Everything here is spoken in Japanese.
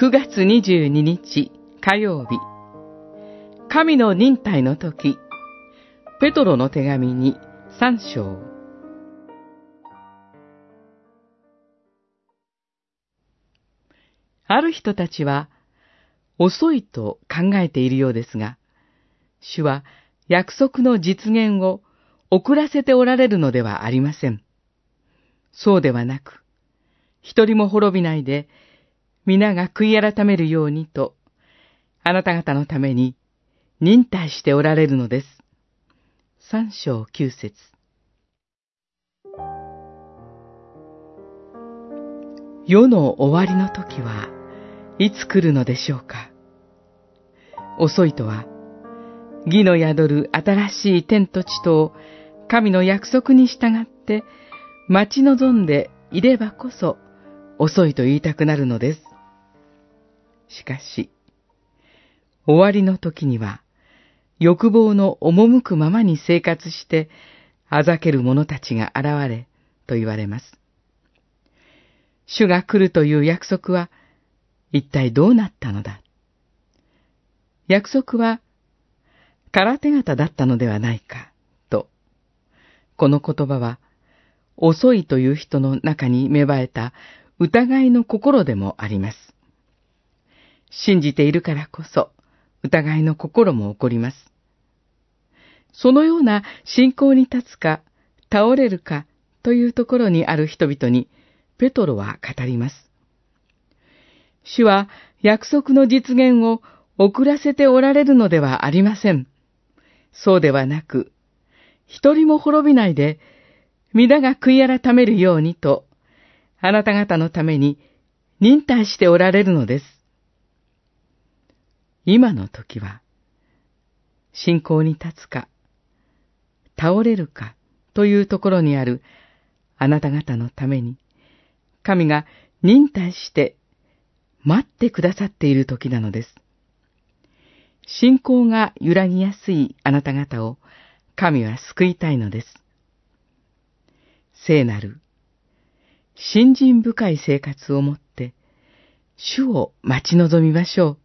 9月22日火曜日神の忍耐の時ペトロの手紙に3章ある人たちは遅いと考えているようですが、主は約束の実現を遅らせておられるのではありません。そうではなく、一人も滅びないで、皆が悔い改めるようにと、あなた方のために忍耐しておられるのです。三章九節世の終わりの時はいつ来るのでしょうか遅いとは、義の宿る新しい天と地とを神の約束に従って待ち望んでいればこそ遅いと言いたくなるのです。しかし、終わりの時には、欲望の赴くままに生活して、あざける者たちが現れ、と言われます。主が来るという約束は、一体どうなったのだ？約束は、空手形だったのではないか、と。この言葉は、遅いという人の中に芽生えた疑いの心でもあります。信じているからこそ、疑いの心も起こります。そのような信仰に立つか、倒れるかというところにある人々に、ペトロは語ります。主は約束の実現を遅らせておられるのではありません。そうではなく、一人も滅びないで、皆が悔い改めるようにと、あなた方のために忍耐しておられるのです。今の時は、信仰に立つか、倒れるかというところにあるあなた方のために、神が忍耐して待ってくださっている時なのです。信仰が揺らぎやすいあなた方を神は救いたいのです。聖なる、信心深い生活をもって、主を待ち望みましょう。